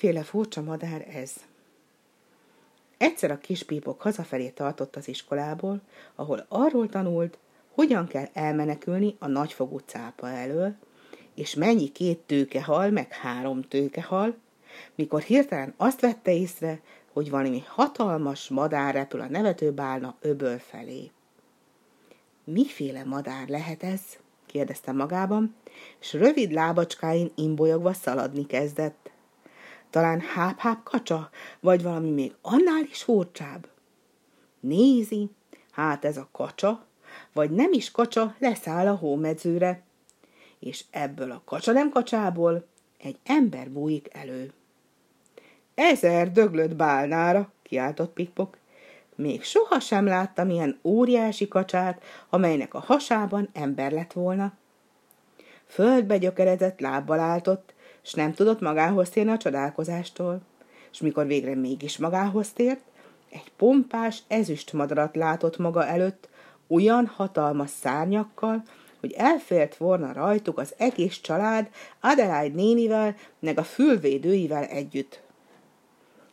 Miféle furcsa madár ez? Egyszer a kis pípok hazafelé tartott az iskolából, ahol arról tanult, hogyan kell elmenekülni a nagyfogú cápa elől, és mennyi két tőkehal, meg három tőkehal, mikor hirtelen azt vette észre, hogy valami hatalmas madár repül a nevetőbálna öböl felé. Miféle madár lehet ez? kérdezte magában, és rövid lábacskáin imbolyogva szaladni kezdett. Talán háp-háp kacsa, vagy valami még annál is furcsább. Nézi, hát ez a kacsa, vagy nem is kacsa, leszáll a hómedzőre, és ebből a kacsa nem kacsából egy ember bújik elő. Ezer döglött bálnára, kiáltott Pikpok. Még sohasem láttam ilyen óriási kacsát, amelynek a hasában ember lett volna. Földbe gyökerezett lábbal álltott, s nem tudott magához térni a csodálkozástól. És mikor végre mégis magához tért, egy pompás ezüst madarat látott maga előtt, olyan hatalmas szárnyakkal, hogy elfért volna rajtuk az egész család Adelaide nénivel, meg a fülvédőivel együtt.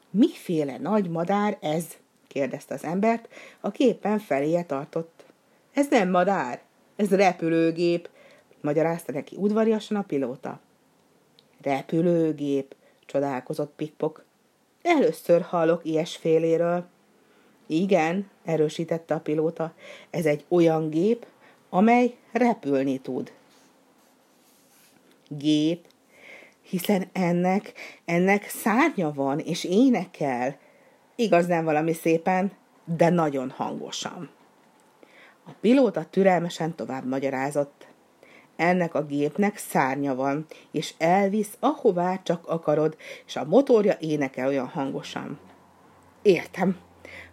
Miféle nagy madár ez? kérdezte az embert, a képen feléje tartott. Ez nem madár, ez repülőgép, magyarázta neki udvariasan a pilóta. Repülőgép, csodálkozott Pikpok. Először hallok ilyesféléről. Igen, erősítette a pilóta, ez egy olyan gép, amely repülni tud. Gép, hiszen ennek, ennek szárnya van, és énekel. Igaz nem valami szépen, de nagyon hangosan. A pilóta türelmesen tovább magyarázott. Ennek a gépnek szárnya van, és elvisz, ahová csak akarod, és a motorja énekel olyan hangosan. Értem,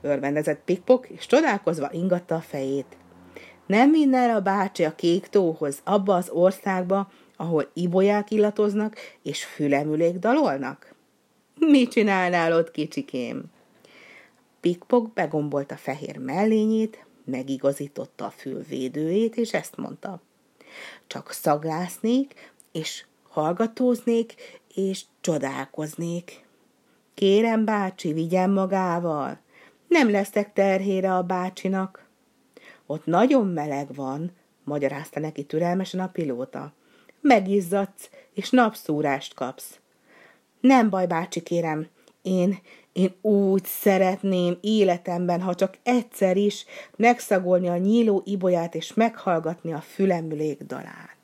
örvendezett Pikpok, és csodálkozva ingatta a fejét. Nem minden a bácsi a kék tóhoz, abba az országba, ahol ibolyák illatoznak, és fülemülék dalolnak? Mit csinálnál ott, kicsikém? Pikpok begombolta fehér mellényét, megigazította a fülvédőjét, és ezt mondta. Csak szaglásznék, és hallgatóznék, és csodálkoznék. Kérem, bácsi, vigyen magával. Nem leszek terhére a bácsinak. Ott nagyon meleg van, magyarázta neki türelmesen a pilóta. Megizzadsz, és napszúrást kapsz. Nem baj, bácsi, kérem, én, én úgy szeretném életemben, ha csak egyszer is megszagolni a nyíló ibolyát és meghallgatni a fülemülék dalát.